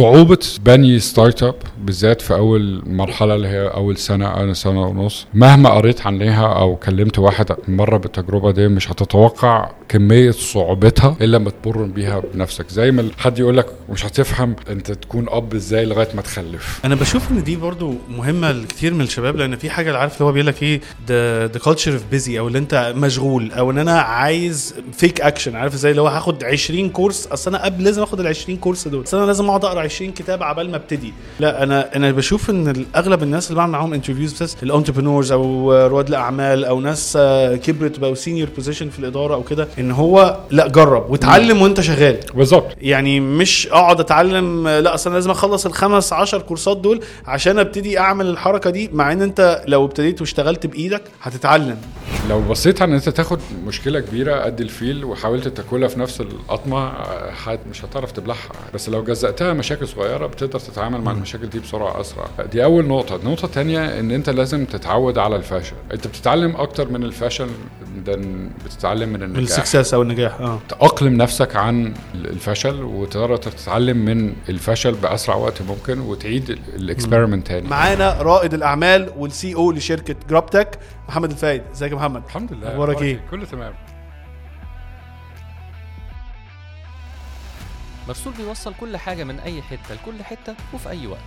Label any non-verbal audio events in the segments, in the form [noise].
صعوبة بني startup بالذات في أول مرحلة اللي هي أول سنة أو سنة ونص مهما قريت عنها أو كلمت واحد مرة بالتجربة دي مش هتتوقع كمية صعوبتها إلا لما تمر بيها بنفسك. زي ما حد يقول لك مش هتفهم أنت تكون أب إزاي لغاية ما تخلف. أنا بشوف إن دي برضو مهمة لكتير من الشباب لأن في حاجة عارف اللي هو بيقول لك إيه the culture of busy أو اللي أنت مشغول أو إن أنا عايز fake action عارف إزاي؟ اللي هو هاخد 20 course أصل أنا قبل لازم آخد ال 20 course دول. أصل أنا لازم أقعد أقرأ 20 كتاب عبال ما ابتدي. لا أنا أنا بشوف إن أغلب الناس اللي بعمل معاهم interviews بس ال entrepreneurs أو رواد الأعمال أو ناس آه، كبرت بقوا senior position في الإدارة أو كده إن هو لا جرب واتعلم وأنت شغال. بالظبط. يعني مش أقعد أتعلم لا أصل أنا لازم أخلص الخمس عشر كورسات دول عشان أبتدي أعمل الحركة دي مع إن أنت لو ابتديت واشتغلت بإيدك هتتعلم. لو بصيت على إن أنت تاخد مشكلة كبيرة قد الفيل وحاولت تاكلها في نفس القطمة حت مش هتعرف تبلعها. بس لو جزأتها مشاكل صغيرة بتقدر تتعامل مع المشاكل دي بسرعة أسرع. دي أول نقطة. النقطة الثانية إن أنت لازم تتعود على الفشل أنت بتتعلم أكتر من الفشل ده بتتعلم من النجاح. ال success أو النجاح آه. تأقلم نفسك عن الفشل وتقدر تتعلم من الفشل بأسرع وقت ممكن وتعيد ال experiment تاني. معانا رائد الأعمال وال CEO لشركة GrubTech محمد الفايد. إزيك يا محمد؟ الحمد لله. أخبارك إيه؟ كله تمام. مرسول بيوصل كل حاجة من أي حتة لكل حتة وفي أي وقت.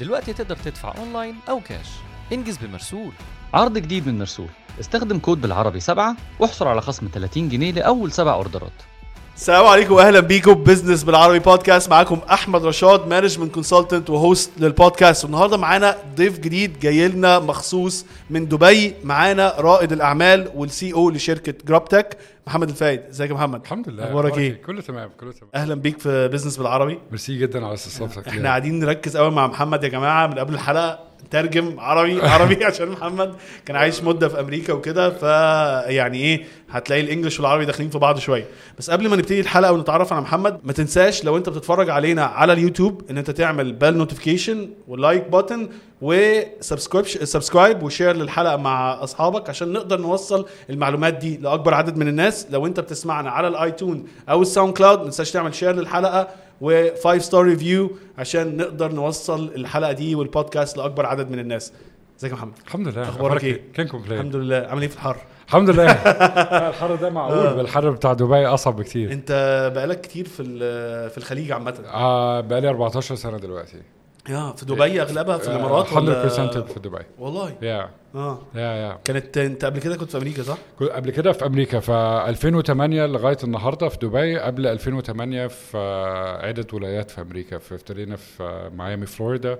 دلوقتي تقدر تدفع أونلاين أو كاش. انجز بمرسول عرض جديد من مرسول. استخدم كود بالعربي سبعة واحصل على خصم 30 جنيه لأول سبع أوردرات. السلام عليكم واهلا بيكم. Business بالعربي بودكاست معاكم أحمد رشاد management consultant و host للبودكاست والنهاردة معانا ضيف جديد جاي لنا مخصوص من دبي. معانا رائد الأعمال وال CEO لشركة GrubTech محمد الفايد. إزيك يا محمد؟ الحمد لله. أخبارك إيه؟ كله تمام كله تمام. أهلا بيك في Business بالعربي. ميرسي جدا على استضافتك. إحنا قاعدين نركز قوي مع محمد يا جماعة. من قبل الحلقة ترجم عربي عربي [laughs] عشان محمد كان عايش مدة في أمريكا وكده. فيعني إيه هتلاقي ال English والعربي داخلين في بعض شوية. بس قبل ما نبتدي الحلقة ونتعرف على محمد ما تنساش لو أنت بتتفرج علينا على اليوتيوب إن أنت تعمل bell notification وال like button و subscribe subscribe و share للحلقة مع أصحابك عشان نقدر نوصل المعلومات دي لأكبر عدد من الناس. لو انت بتسمعنا على ال iTunes أو ال SoundCloud ما تنساش تعمل share للحلقة و5 star review عشان نقدر نوصل الحلقة دي والبودكاست لأكبر عدد من الناس. ازيك يا محمد؟ الحمد لله. أخبارك إيه؟ كان كومبلين الحمد لله. عامل إيه في الحر؟ الحمد لله. [laughs] الحر ده معقول. بالحر بتاع دبي أصعب بكتير. أنت بقالك كتير في في الخليج عامة. آه بقالي 14 سنة دلوقتي. yeah في دبي أغلبها في الإمارات 100% ولا في دبي. والله؟ yeah آه. yeah yeah كانت انت قبل كده كنت في أمريكا صح؟ كنت قبل كده في أمريكا ف 2008 لغاية النهارده في دبي قبل 2008 في عدة ولايات في أمريكا فابتدينا في ميامي فلوريدا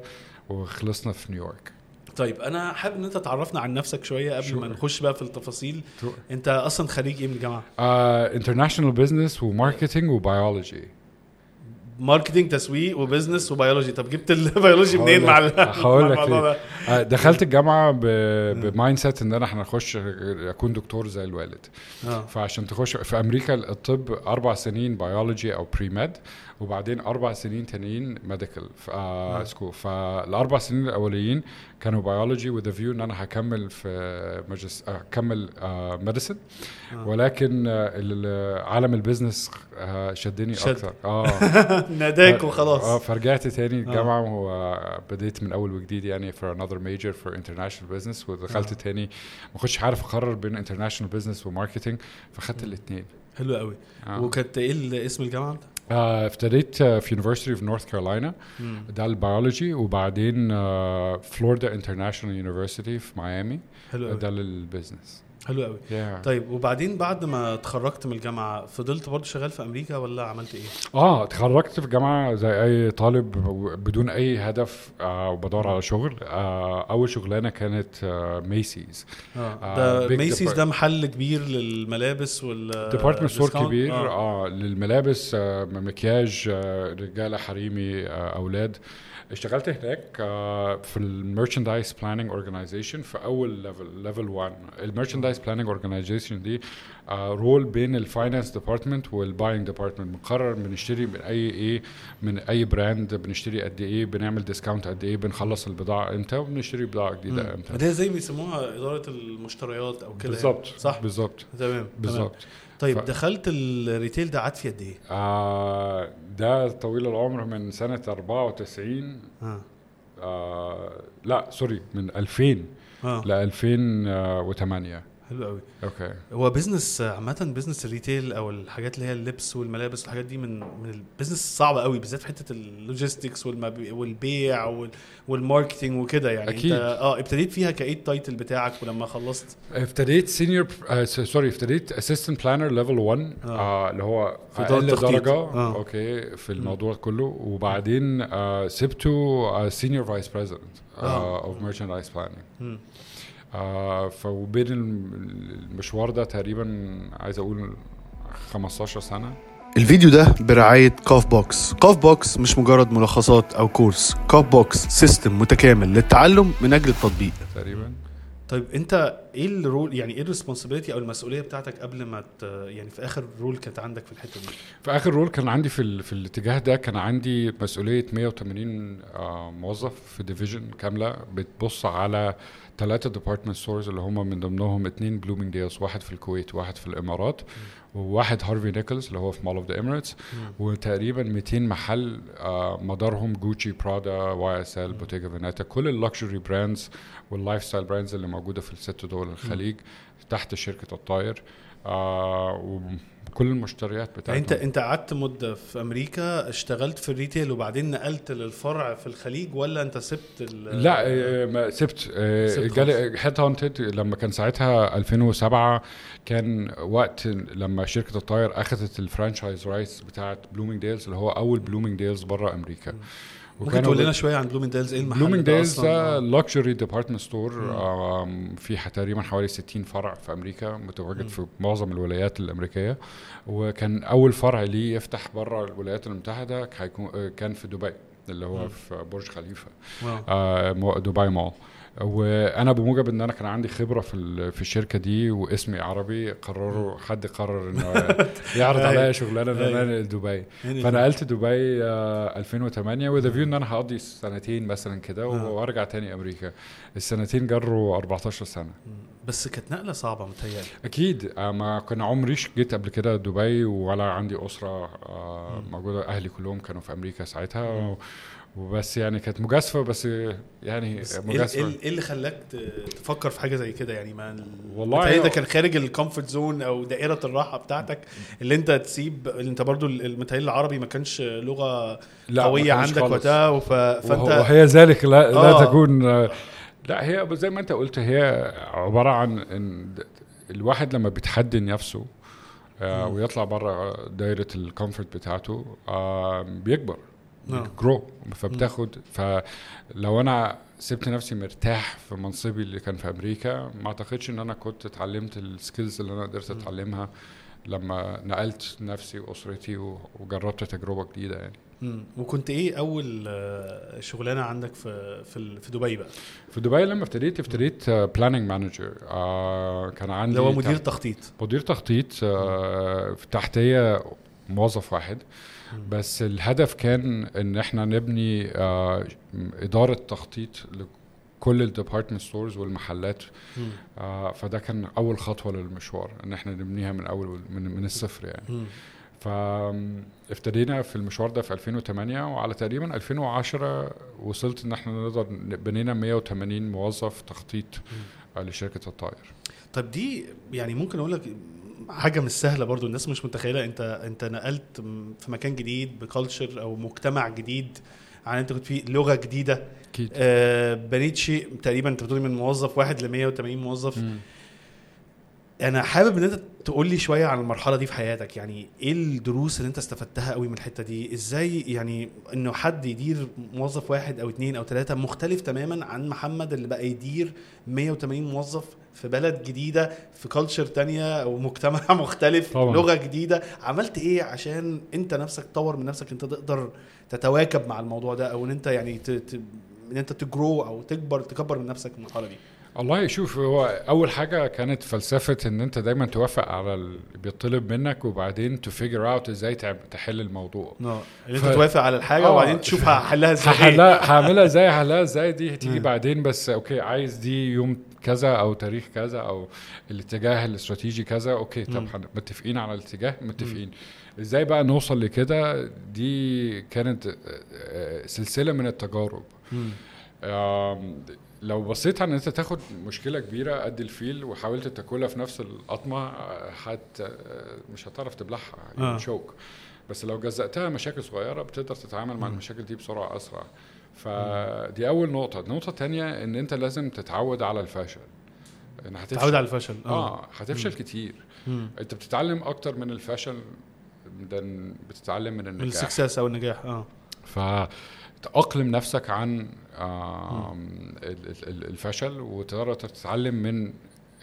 وخلصنا في نيويورك. طيب أنا حابب إن أنت تعرفنا عن نفسك شوية قبل ما Sure. نخش بقى في التفاصيل. أنت أصلا خريج إيه من الجامعة؟ international business و marketing و biology marketing تسويق و business و biology طب جبت البيولوجي [laughs] منين [laughs] مع هقول لك؟ آه، دخلت الجامعة ب mindset إن أنا هنخش أكون دكتور زي الوالد. آه. فعشان تخش في أمريكا الطب أربع سنين بيولوجي أو pre-med وبعدين أربع سنين تانيين medical آه school فالاربع سنين الأوليين كانوا biology with view إن أنا هكمل في مجلس هكمل آه medicine ولكن آه ال- عالم ال business آه شدني شد. أكتر. آه. [laughs] ناداك آه وخلاص. فرجعت تاني الجامعة وبديت من أول وجديد يعني for another major for international business. ودخلت آه. تاني ما كنتش عارف أقرر بين international business و marketing فخدت الاثنين حلو قوي آه. وكانت إيه اسم الجامعة؟ آه ابتديت آه، في University of North Carolina. ده البيولوجي. وبعدين Florida International University في ميامي قوي. ده لل business حلو قوي yeah. طيب وبعدين بعد ما اتخرجت من الجامعة فضلت برضه شغال في أمريكا ولا عملت إيه؟ آه اتخرجت في جامعه زي أي طالب بدون أي هدف آه وبدور على شغل آه أول شغلانة كانت آه Macy's آه آه، ده big Macy's ده محل كبير للملابس وال department store. كبير آه. آه للملابس آه مكياج آه رجالة حريمي آه أولاد اشتغلت هناك آه في ال merchandise planning organization في أول level level 1 ال merchandise planning organization دي role بين ال finance department وال buying department. بنقرر بنشتري من أي إيه من أي brand بنشتري قد إيه بنعمل discount قد إيه بنخلص البضاعة إمتى وبنشتري بضاعة جديدة إمتى. ده زي بيسموها إدارة المشتريات أو كده بالظبط يعني. صح؟ بالظبط تمام. بالظبط. طيب ف- دخلت ال retail ده قعدت فيه قد إيه؟ آه ده طويل العمر من سنة 94 آه. آه لا sorry من 2000 آه. ل 2008 حلو قوي okay هو business عامة business ال retail أو الحاجات اللي هي اللبس والملابس والحاجات دي من من ال business صعبة قوي بالذات في حتة ال logistics والبيع وال- وال marketing وكده يعني أكيد. انت آه ابتديت فيها كإيه ال title بتاعك ولما خلصت ابتديت senior sorry ابتديت assistant planner level 1 آه. آه اللي هو في أقل. درجة آه. okay في الموضوع كله وبعدين آه سبته senior vice president آه. of merchandise planning فبين الم- المشوار ده تقريبا عايز أقول 15 سنة. الفيديو ده برعاية كاف بوكس. كاف بوكس مش مجرد ملخصات أو كورس. كاف بوكس system متكامل للتعلم من أجل التطبيق. تقريبا. طيب انت إيه ال role يعني إيه ال responsibility أو المسؤولية بتاعتك قبل ما ت... يعني في آخر role كانت عندك في الحتة دي؟ في آخر role كان عندي في ال... في الاتجاه ده كان عندي مسؤولية 180 آه موظف في division كاملة بتبص على ثلاثة department stores اللي هم من ضمنهم اثنين بلومينجديلز واحد في الكويت وواحد في الإمارات وواحد هارفي نيكلز اللي هو في مول أوف ذا إميريتس وتقريبا 200 محل آه مدارهم جوتشي برادا YSL بوتيجا فيناتا كل ال luxury brands وال lifestyle brands اللي موجودة في الست دول الخليج تحت شركة الطاير آه وكل المشتريات يعني بتاعتهم انت انت قعدت مدة في أمريكا اشتغلت في ال retail وبعدين نقلت للفرع في الخليج ولا انت سبت ال... لا آه، ما سبت. آه، سبت جالي headhunted لما كان ساعتها 2007 كان وقت لما شركة الطاير أخذت ال franchise rights بتاعت بلومينجديلز اللي هو أول بلومينجديلز بره أمريكا ممكن تقول لنا شوية عن بلومينجديلز إيه المحل بلومينج ده آه. luxury department store في تقريبا حوالي 60 فرع في أمريكا متواجد في معظم الولايات الأمريكية. وكان أول فرع ليه يفتح بره الولايات المتحدة هيكون آه، كان في دبي اللي هو في برج خليفة. آه، دبي مول. وأنا بموجب إن أنا كان عندي خبرة في في الشركة دي واسمي عربي قرروا حد قرر إنه [laughs] يعرض أيوة. عليا شغلانة ان. أنا دبي يعني فنقلت دبي آه، 2008 و the view إن أنا هقضي سنتين مثلا كده آه. وأرجع تاني أمريكا السنتين جروا 14 سنة بس كانت نقلة صعبة متهيألي. أكيد. آه، ما كان عمريش جيت قبل كده دبي ولا عندي أسرة آه، موجودة. أهلي كلهم كانوا في أمريكا ساعتها وبس يعني كانت مجازفة بس يعني بس إيه ال- مجازفة. إيه إيه اللي خلاك تفكر في حاجة زي كده؟ يعني ما ال- والله ده كان خارج ال comfort zone أو دائرة الراحة بتاعتك اللي أنت تسيب اللي أنت برضو ال- المتهيألي العربي ما كانش لغة لا، قوية عندك. وقتها فأنت وهي ذلك لا, لا آه. تكون آه، لا هي زي ما انت قلت هي عبارة عن إن د- الواحد لما بيتحدي نفسه آه. ويطلع بره دايرة ال comfort بتاعته آه بيكبر آه. grow فبتاخد فلو أنا سبت نفسي مرتاح في منصبي اللي كان في أمريكا ما أعتقدش إن أنا كنت اتعلمت ال skills اللي أنا قدرت أتعلمها لما نقلت نفسي وأسرتي وجربت تجربة جديدة يعني. وكنت إيه أول آه، شغلانة عندك في في, في دبي بقى؟ في دبي لما ابتديت ابتديت planning manager كان عندي اللي هو مدير تخطيط. مدير تخطيط آه تحتيه موظف واحد. بس الهدف كان إن إحنا نبني آه إدارة تخطيط لكل ال department stores والمحلات. آه فده كان أول خطوة للمشوار إن إحنا نبنيها من أول من, من الصفر يعني. فابتدينا في المشوار ده في 2008 وعلى تقريبا 2010 وصلت إن إحنا نقدر بنينا 180 موظف تخطيط آه، لشركة الطائر طب دي يعني ممكن أقول لك حاجة مش سهلة برضو الناس مش متخيلة أنت أنت نقلت م- في مكان جديد بكالتشر أو مجتمع جديد عن انت كنت فيه لغة جديدة. أكيد. آه بنيت شيء تقريبا أنت بتقول من موظف واحد ل 180 موظف. مم. أنا حابب إن أنت تقول لي شوية عن المرحلة دي في حياتك. يعني إيه الدروس اللي أنت استفدتها قوي من الحتة دي؟ إزاي يعني إنه حد يدير موظف واحد أو اتنين أو ثلاثة مختلف تماما عن محمد اللي بقى يدير 180 موظف في بلد جديدة في كلتشر تانية أو مجتمع [laughs] مختلف طبعاً. لغة جديدة؟ عملت إيه عشان أنت نفسك تطور من نفسك أنت تقدر تتواكب مع الموضوع ده أو إن أنت يعني ت... ت... إن أنت ت grow أو تكبر تكبر من نفسك المرحلة دي؟ والله شوف هو أول حاجة كانت فلسفة إن أنت دايما توافق على اللي بيطلب منك وبعدين to figure out إزاي تحل الموضوع. آه اللي أنت ف- توافق على الحاجة آه. وبعدين تشوف هحلها إزاي. هحلها [laughs] هعملها إزاي هحلها إزاي دي هتيجي. بعدين بس okay عايز دي يوم كذا أو تاريخ كذا أو الاتجاه الاستراتيجي كذا okay طب متفقين على الاتجاه متفقين. إزاي بقى نوصل لكده؟ دي كانت آه، آه، سلسلة من التجارب. لو بصيت على إن أنت تاخد مشكلة كبيرة قد الفيل وحاولت تاكلها في نفس القطمه آه، آه، مش هتعرف تبلعها آه. شوك بس لو جزأتها مشاكل صغيرة بتقدر تتعامل مع. المشاكل دي بسرعة أسرع. فدي أول نقطة. النقطة الثانية إن أنت لازم تتعود على الفشل. إن هتفشل تعود على الفشل. آه هتفشل مم. كتير. مم. أنت بتتعلم أكتر من الفشل بتتعلم من النجاح. ال success أو النجاح آه. فتأقلم نفسك عن الفشل وتقدر تتعلم من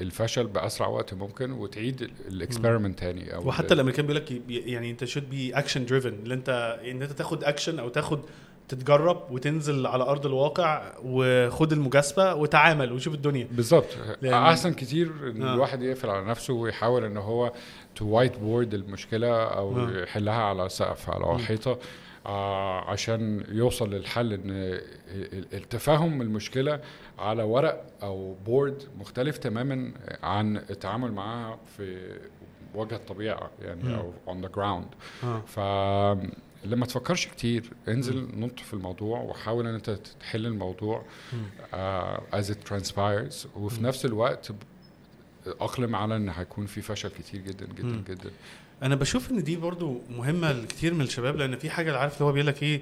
الفشل بأسرع وقت ممكن وتعيد ال experiment تاني أو وحتى الامريكان بيقول لك يعني أنت should be action driven اللي أنت إن أنت تاخد اكشن أو تاخد تتجرب وتنزل على أرض الواقع وخد المجازفة وتعامل وشوف الدنيا. بالظبط. أحسن كتير إن آه. الواحد يقفل على نفسه ويحاول إن هو to whiteboard المشكلة أو آه. يحلها على سقف على مم. حيطه آه عشان يوصل للحل إن ال- ال- التفاهم المشكلة على ورق أو board مختلف تماما عن التعامل معاها في وجه الطبيعة يعني مم. أو on the ground ف لما تفكرش كتير انزل نط في الموضوع وحاول إن أنت تحل الموضوع as it transpires وفي مم. نفس الوقت أقلم على إن هيكون في فشل كتير جدا جدا مم. جدا أنا بشوف إن دي برضو مهمة لكتير من الشباب لأن في حاجة عارف اللي هو بيقول لك إيه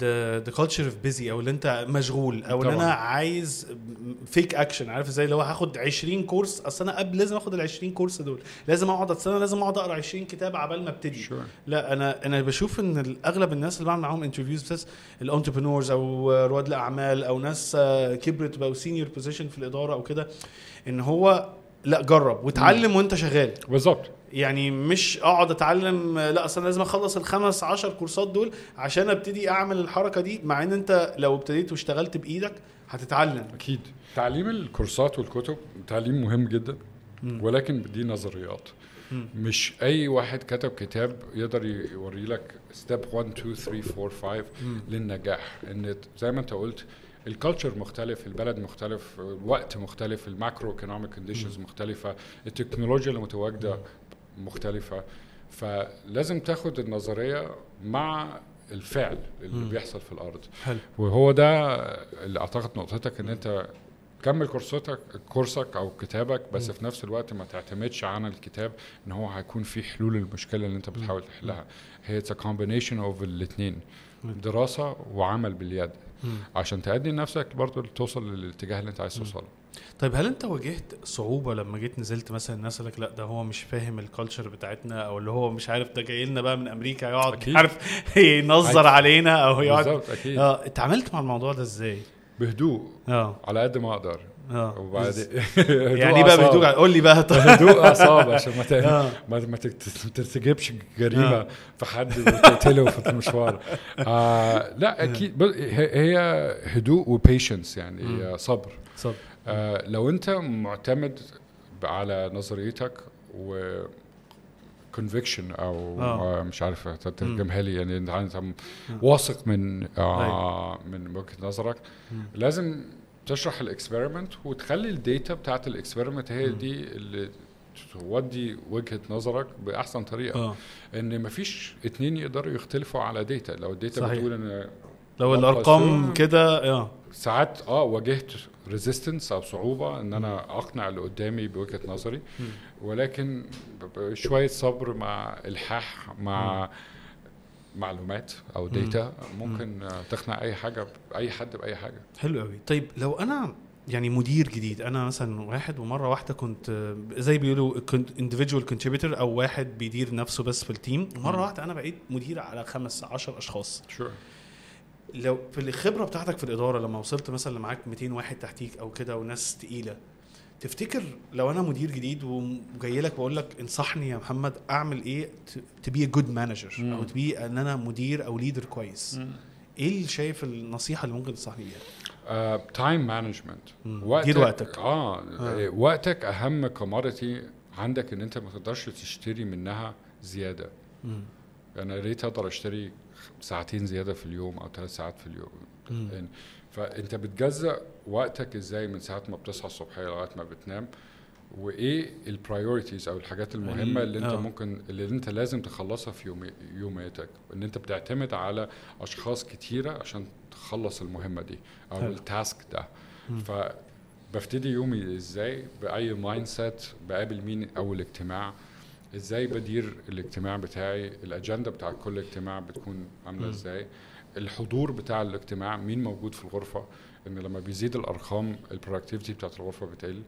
the the culture of busy أو اللي أنت مشغول أو إن طبعاً. أنا عايز fake action عارف إزاي اللي هو هاخد 20 كورس أصل أنا قبل لازم آخد ال 20 كورس دول لازم أقعد استنى لازم أقعد أقرأ 20 كتاب عبال ما أبتدي sure. لا أنا أنا بشوف إن أغلب الناس اللي بعمل معاهم interviews بس ال entrepreneurs أو رواد الأعمال أو ناس آه، كبرت بقوا senior position في الإدارة أو كده إن هو لا جرب واتعلم وانت شغال. بالظبط. يعني مش اقعد اتعلم لا اصل لازم اخلص الخمس عشر كورسات دول عشان ابتدي اعمل الحركة دي مع ان انت لو ابتديت واشتغلت بإيدك هتتعلم. أكيد. تعليم الكورسات والكتب تعليم مهم جدا مم. ولكن دي نظريات. مم. مش أي واحد كتب كتاب يقدر يوري لك step 1 2 3 4 5 مم. للنجاح. إن زي ما أنت قلت ال culture مختلف البلد مختلف الوقت مختلف ال macroeconomic conditions مختلفة التكنولوجيا اللي متواجدة مختلفة فلازم تاخد النظرية مع الفعل اللي مم. بيحصل في الأرض حلو وهو ده اللي أعتقد نقطتك إن أنت كمل كورساتك كورسك أو كتابك بس مم. في نفس الوقت ما تعتمدش على الكتاب إن هو هيكون في حلول المشكلة اللي أنت بتحاول تحلها هي it's combination of الاثنين. دراسة وعمل باليد. عشان تأدي نفسك برضو توصل للاتجاه اللي انت عايز. توصله طيب هل انت واجهت صعوبة لما جيت نزلت مثلا الناس لك لا ده هو مش فاهم الكالتشر بتاعتنا أو اللي هو مش عارف ده جاي لنا بقى من أمريكا يقعد. عارف [laughs] ينظر. علينا أو يقعد بالظبط أكيد آه اتعاملت مع الموضوع ده إزاي؟ بهدوء آه على قد ما أقدر آه وبعدين [laughs] يعني بقى بهدوء قول لي بقى طيب. [laughs] هدوء أعصاب [laughs] عشان ما آه. ما ما ترتكبش جريمة آه. في حد وتقتله في المشوار آه لا أكيد بص، هي هدوء و patience يعني. هي صبر صب آه لو أنت معتمد على نظريتك و conviction أو آه. آه. مش عارف تترجمها لي يعني أنت واثق من آه من وجهة نظرك. لازم تشرح ال experiment وتخلي ال data بتاعت ال experiment هي. دي اللي تودي وجهة نظرك بأحسن طريقة آه إن مفيش اتنين يقدروا يختلفوا على data لو ال data صحيح. بتقول إن لو الأرقام. كده آه ساعات آه واجهت resistance أو صعوبة إن أنا أقنع اللي قدامي بوجهة نظري. ولكن شوية صبر مع الحاح مع معلومات أو مم. data ممكن آه، تقنع أي حاجة أي حد بأي حاجة. حلو قوي طيب لو أنا يعني مدير جديد أنا مثلا واحد ومرة واحدة كنت زي بيقولوا individual contributor أو واحد بيدير نفسه بس في ال team ومره. واحدة أنا بقيت مدير على خمس عشر أشخاص. sure لو في الخبرة بتاعتك في الإدارة لما وصلت مثلا معاك 200 واحد تحتيك أو كده وناس تقيلة تفتكر لو أنا مدير جديد وجاي لك بقول لك انصحني يا محمد أعمل إيه to be good manager مم. أو to be إن أنا مدير أو leader كويس إيه اللي شايف النصيحة اللي ممكن تنصحني بيها time management مم. وقتك دير وقتك. آه, آه. وقتك أهم commodity عندك إن أنت ما تقدرش تشتري منها زيادة مم. أنا يا ريت أقدر أشتري ساعتين زيادة في اليوم أو ثلاث ساعات في اليوم. يعني فأنت بتجزأ وقتك إزاي من ساعة ما بتصحى الصبح لغاية ما بتنام وإيه ال priorities أو الحاجات المهمة اللي أنت آه. ممكن اللي أنت لازم تخلصها في يومي يوميتك إن أنت بتعتمد على أشخاص كتيرة عشان تخلص المهمة دي أو حلو. ال task ده مم. فببتدي يومي إزاي بأي mindset بقابل مين اول اجتماع إزاي بدير الاجتماع بتاعي؟ الأجندة بتاع كل اجتماع بتكون عاملة. إزاي؟ الحضور بتاع الاجتماع مين موجود في الغرفة؟ إن لما بيزيد الأرقام ال productivity بتاعت الغرفة بتقل.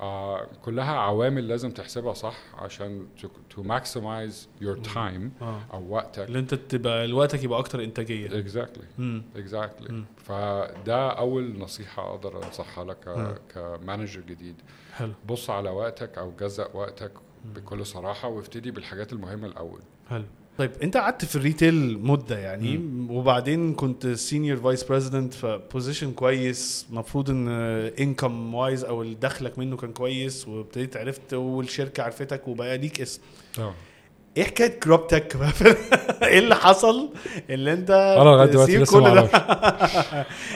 آه كلها عوامل لازم تحسبها صح عشان to maximize your time أو وقتك. اللي انت تبقى وقتك يبقى أكتر إنتاجية. exactly. exactly. فده أول نصيحة أقدر أنصحها لك ك manager جديد. حلو. بص على وقتك أو جزأ وقتك بكل صراحة وابتدي بالحاجات المهمة الأول. حلو. طيب أنت قعدت في ال retail مدة يعني وبعدين كنت senior vice president ف position كويس المفروض إن income wise أو دخلك منه كان كويس وابتديت عرفت والشركة عرفتك وبقى ليك اسم. إيه حكاية جراب تك [laughs] إيه اللي حصل؟ اللي أنت أنا لغاية دلوقتي لسه كل ما ده؟ أعرفش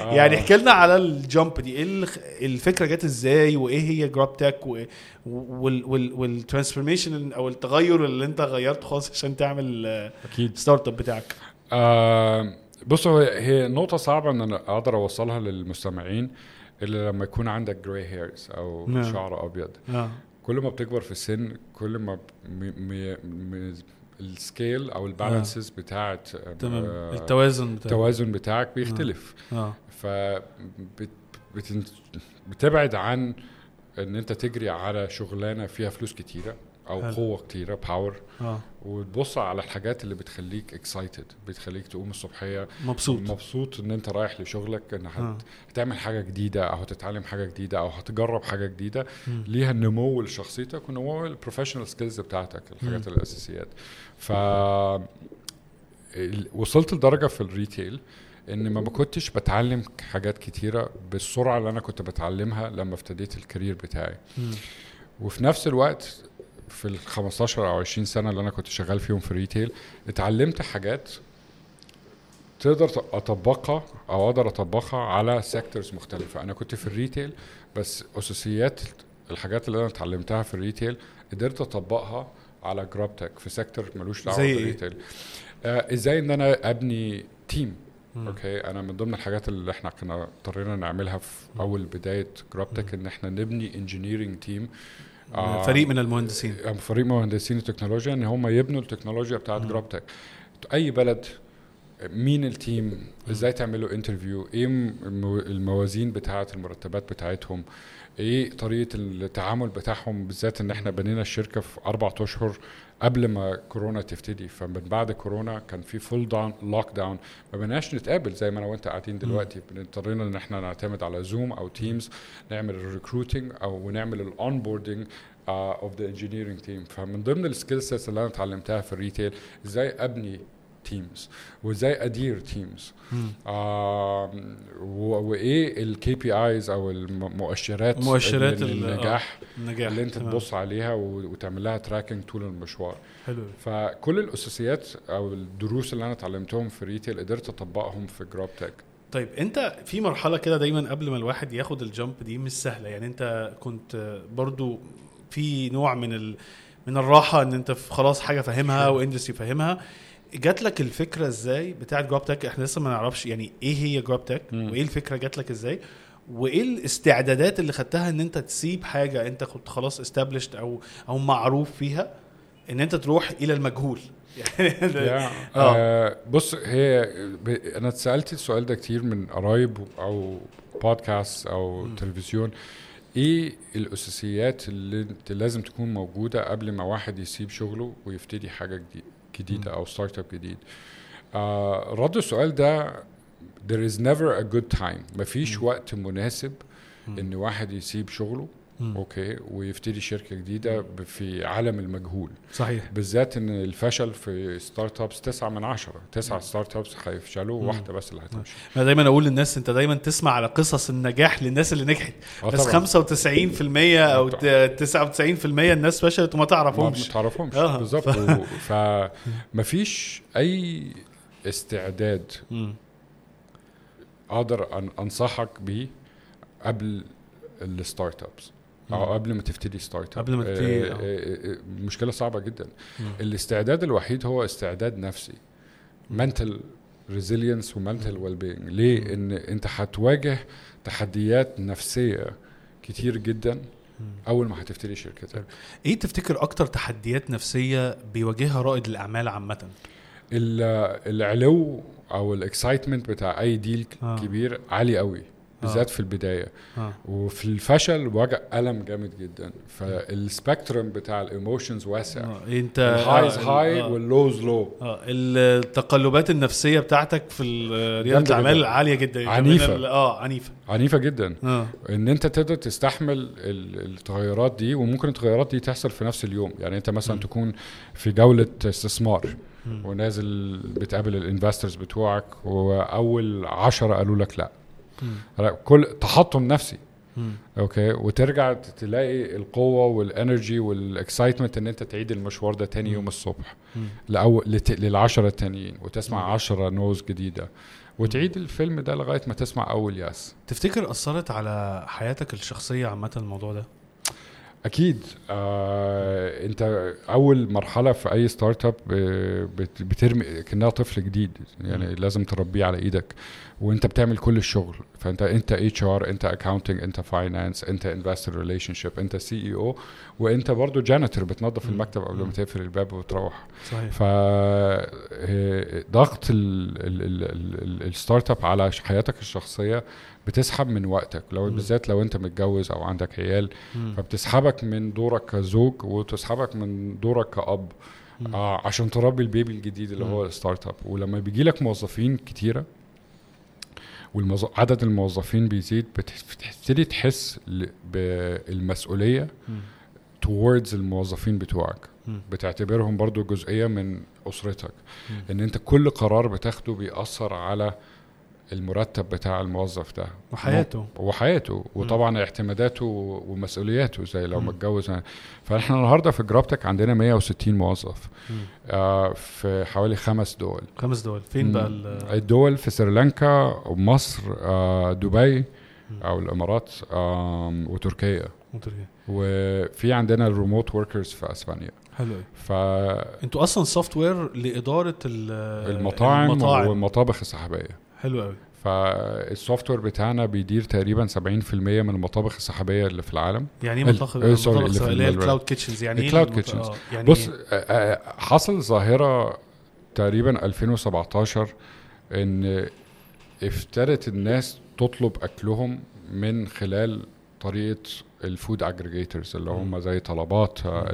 [laughs] يعني احكي لنا على ال jump دي. إيه الفكرة جت إزاي؟ وإيه هي جراب تك وال transformation أو التغير اللي أنت غيرته خالص عشان تعمل أكيد. startup بتاعك. آه بص هي نقطة صعبة إن أنا أقدر أوصلها للمستمعين اللي لما يكون عندك gray hairs أو نعم. شعر أبيض. آه كل ما بتكبر في السن كل ما ال scale أو ال balances بتاعت تمام. آه، التوازن بتاعك. التوازن بتاعك بيختلف. آه. ف بت بتن- بتبعد عن إن أنت تجري على شغلانة فيها فلوس كتيرة. أو حلو. قوة كتيرة power آه وتبص على الحاجات اللي بتخليك excited بتخليك تقوم الصبحية مبسوط مبسوط إن أنت رايح لشغلك إن آه. هت- هتعمل حاجة جديدة أو هتتعلم حاجة جديدة أو هتجرب حاجة جديدة مم. ليها نمو لشخصيتك ونمو ال professional skills بتاعتك الحاجات الأساسيات ف وصلت لدرجة في ال retail إن ما كنتش بتعلم حاجات كتيرة بالسرعة اللي أنا كنت بتعلمها لما ابتديت ال career بتاعي مم. وفي نفس الوقت في ال 15 أو 20 سنة اللي أنا كنت شغال فيهم في ال retail اتعلمت حاجات تقدر أطبقها أو أقدر أطبقها على sectors مختلفة. أنا كنت في ال retail بس أساسيات الحاجات اللي أنا اتعلمتها في ال retail قدرت أطبقها على جراب تك في sector ملوش دعوة؟ بال retail آه إزاي إن أنا أبني team مم. okay؟ أنا من ضمن الحاجات اللي إحنا كنا اضطرينا نعملها في أول بداية جراب تك إن إحنا نبني engineering team فريق من المهندسين. فريق مهندسين التكنولوجيا إن هم يبنوا التكنولوجيا بتاعت جراب تك أي بلد مين ال team؟ إزاي تعملوا interview إيه الموازين بتاعت المرتبات بتاعتهم؟ إيه طريقة التعامل بتاعهم؟ بالذات إن إحنا بنينا الشركة في أربع أشهر قبل ما كورونا تبتدي. فمن بعد كورونا كان في full down lockdown ما بقيناش نتقابل زي ما أنا وأنت قاعدين دلوقتي. اضطرينا إن إحنا نعتمد على Zoom أو Teams نعمل ال recruiting أو نعمل ال onboarding of the engineering team فمن ضمن ال skill sets اللي أنا اتعلمتها في ال retail إزاي أبني teams وازاي أدير teams وايه ال KPIs أو المؤشرات مؤشرات ال- ال- آه. النجاح. النجاح اللي أنت تمام. تبص عليها وتعمل لها tracking طول المشوار. حلو. فكل الأساسيات أو الدروس اللي أنا اتعلمتهم في retail قدرت أطبقهم في GrubTech طيب أنت في مرحلة كده دايما قبل ما الواحد ياخد ال jump دي مش سهلة. يعني أنت كنت برضو في نوع من ال من الراحة إن أنت في خلاص حاجة فاهمها و industry فاهمها. جات لك الفكرة إزاي بتاعت GrubTech؟ إحنا لسه ما نعرفش يعني إيه هي GrubTech. وإيه الفكرة جات لك إزاي؟ وإيه الاستعدادات اللي خدتها إن أنت تسيب حاجة أنت كنت خلاص established أو أو معروف فيها إن أنت تروح إلى المجهول؟ يعني [laughs] آه. آه بص هي ب... أنا اتسألت السؤال ده كتير من قرايب أو بودكاست أو تلفزيون. إيه الأساسيات اللي لازم تكون موجودة قبل ما واحد يسيب شغله ويبتدي حاجة جديد جديدة أو startup جديد. آه رد السؤال ده there is never a good time. مفيش وقت مناسب إن واحد يسيب شغله. مم. أوكي ويبتدي شركة جديدة في عالم المجهول صحيح بالذات إن الفشل في startups تسعة من عشرة تسعة مم. startups هيفشلوا. واحدة بس اللي هتمشي أنا دايما أقول للناس أنت دايما تسمع على قصص النجاح للناس اللي نجحت آه بس طبعاً. 95% أو طبعاً. ت- 99% الناس فشلت وما ما تعرفهمش تعرفهمش آه. بالظبط [laughs] فمفيش أي استعداد. أقدر أن أنصحك بيه قبل ال startups مم. قبل ما تبتدي startup قبل ما تبتدي، آه، آه. آه، مشكلة صعبة جدا. مم. الاستعداد الوحيد هو استعداد نفسي. mental resilience و mental well being ليه؟ إن أنت هتواجه تحديات نفسية كتير جدا أول ما هتبتدي شركتك. إيه تفتكر أكتر تحديات نفسية بيواجهها رائد الأعمال عامة؟ ال- العلو أو ال excitement بتاع أي deal آه. كبير عالي قوي. بالذات في البداية. آه. وفي الفشل وجع ألم جامد جدا. فال spectrum بتاع ال emotions واسع. آه، انت ال highs آه، high آه. وال lows low آه التقلبات النفسية بتاعتك في رياده الأعمال. عالية جدا. يعني ال- آه عنيفة. عنيفة جدا. آه. إن أنت تقدر تستحمل ال- التغيرات دي وممكن التغيرات دي تحصل في نفس اليوم. يعني أنت مثلا مم. تكون في جولة استثمار. ونازل بتقابل ال investors بتوعك وأول عشرة قالوا لك لا. كل تحطم نفسي. أوكي؟ وترجع تلاقي القوة وال energy وال excitement إن أنت تعيد المشوار ده تاني. يوم الصبح. لت... للعشرة التانيين وتسمع مم. عشرة no's جديدة. وتعيد الفيلم ده لغاية ما تسمع أول yes. تفتكر أثرت على حياتك الشخصية عامة الموضوع ده؟ أكيد آه انت اول مرحله في اي startup آه، بت- بترمي كانها طفل جديد يعني. لازم تربيه على إيدك وانت بتعمل كل الشغل فانت انت HR انت accounting انت finance انت investor relationship انت CEO وانت برضو janitor بتنظف. المكتب قبل ما. تقفل الباب وتروح صحيح ف آه، ضغط ال startup على حياتك الشخصيه بتسحب من وقتك لو. بالذات لو انت متجوز أو عندك عيال. فبتسحبك من دورك كزوج وتسحبك من دورك كأب. آه عشان تربي ال baby الجديد اللي. هو ال startup ولما بيجي لك موظفين كتيرة وعدد الموظفين بيزيد بت- بتبتدي تحس بالمسؤولية towards الموظفين بتوعك. بتعتبرهم برضو جزئية من أسرتك. إن أنت كل قرار بتاخده بيأثر على المرتب بتاع الموظف ده. وحياته. وحياته وطبعا اعتماداته ومسؤولياته زي لو. متجوز فاحنا النهارده في جرابتك عندنا 160 موظف. آه في حوالي خمس دول. خمس دول. فين. بقى ال- الدول في سريلانكا ومصر آه دبي. أو الإمارات آم، وتركيا. تركيا؟ وفي عندنا ال remote workers في أسبانيا. حلو فالمطاعم أنتوا أصلا software لإدارة ال- المطاعم والمطابخ السحابيه حلو قوي فال software بتاعنا بيدير تقريبا 70% من المطابخ السحابية اللي في العالم يعني إيه ال- مطبخ آه، اللي هي. ال cloud kitchens يعني إيه ال cloud المط- kitchens. آه، يعني بص إيه؟ آه، آه، حصل ظاهرة تقريبا 2017 إن ابتدت الناس تطلب أكلهم من خلال طريقة ال food aggregators اللي هم زي طلبات آه،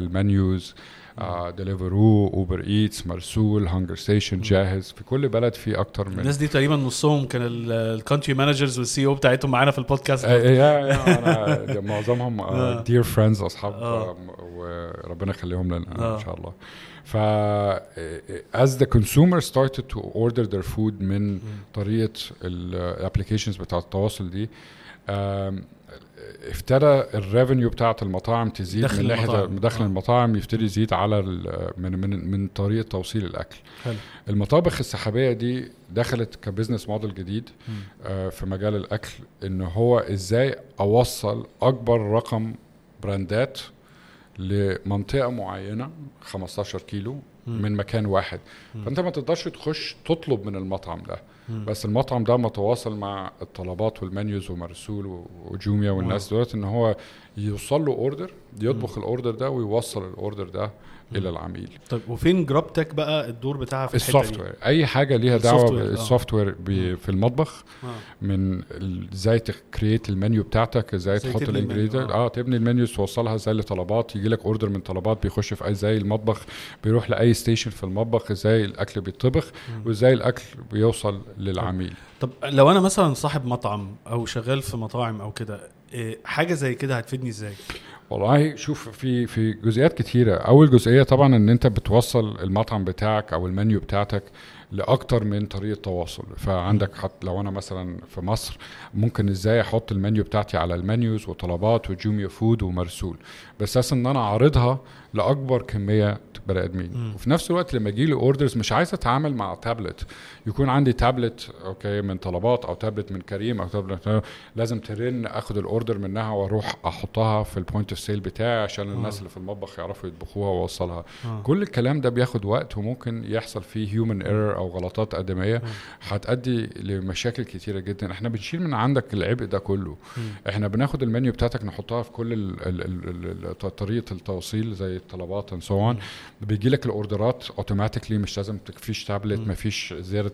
Deliveroo Uber Eats مرسول هانجر ستيشن جاهز في كل بلد في أكتر من الناس دي تقريبا نصهم كان ال country managers وال CEO بتاعتهم معانا في البودكاست آه، يا يا أنا ده معظمهم آه. dear friends أصحاب آه. آه، وربنا يخليهم لنا آه. ان شاء الله ف as the consumer started to order their food من طريقة ال applications بتاعه التواصل دي ابتدى ال revenue بتاعة المطاعم تزيد دخل من ناحية المطاعم. دخل آه. المطاعم يبتدي يزيد على من من من طريقة توصيل الأكل حلو المطابخ السحابية دي دخلت ك business model جديد. آه، في مجال الأكل إن هو إزاي أوصل أكبر رقم براندات لمنطقة معينة 15 كيلو مم. من مكان واحد مم. فأنت ما تقدرش تخش تطلب من المطعم ده مم. بس المطعم ده متواصل مع الطلبات والمنيوز ومرسول وجوميا والناس دولت إن هو يوصل له order يطبخ ال order ده ويوصل ال order ده إلى العميل طيب وفين Grubtech بقى الدور بتاعها في ال software أي حاجة ليها دعوة آه. بال software في المطبخ آه. من إزاي ت create ال menu بتاعتك إزاي تحط ال ingredients آه. آه تبني المنيو توصلها إزاي لطلبات يجي لك order من طلبات بيخش في إزاي المطبخ بيروح لأي station في المطبخ إزاي الأكل بيطبخ. وإزاي الأكل بيوصل للعميل طب لو أنا مثلا صاحب مطعم أو شغال في مطاعم أو كده إيه، حاجة زي كده هتفيدني إزاي والله شوف في في جزئيات كتيرة. أول جزئية طبعا إن أنت بتوصل المطعم بتاعك أو المنيو بتاعتك لأكتر من طريقة تواصل. فعندك حتى لو أنا مثلا في مصر ممكن إزاي أحط المنيو بتاعتي على المنيوز وطلبات وجوميا فود ومرسول. بس أساس إن أنا أعرضها لأكبر كمية بني آدمين. وفي نفس الوقت لما يجي لي orders مش عايز أتعامل مع تابلت يكون عندي tablet okay من طلبات أو تابلت من كريم أو تابلت لازم ترن أخد ال order منها وأروح أحطها في ال point of sale بتاعي عشان الناس آه. اللي في المطبخ يعرفوا يطبخوها واوصلها آه. كل الكلام ده بياخد وقت وممكن يحصل فيه human error أو غلطات آدمية هتؤدي لمشاكل كتيرة جدا إحنا بنشيل من عندك العبء ده كله. إحنا بناخد المنيو بتاعتك نحطها في كل طريقة التوصيل زي الطلبات and so on بيجي لك الاوردرات automatically مش لازم تفيش تابلت. مفيش زيادة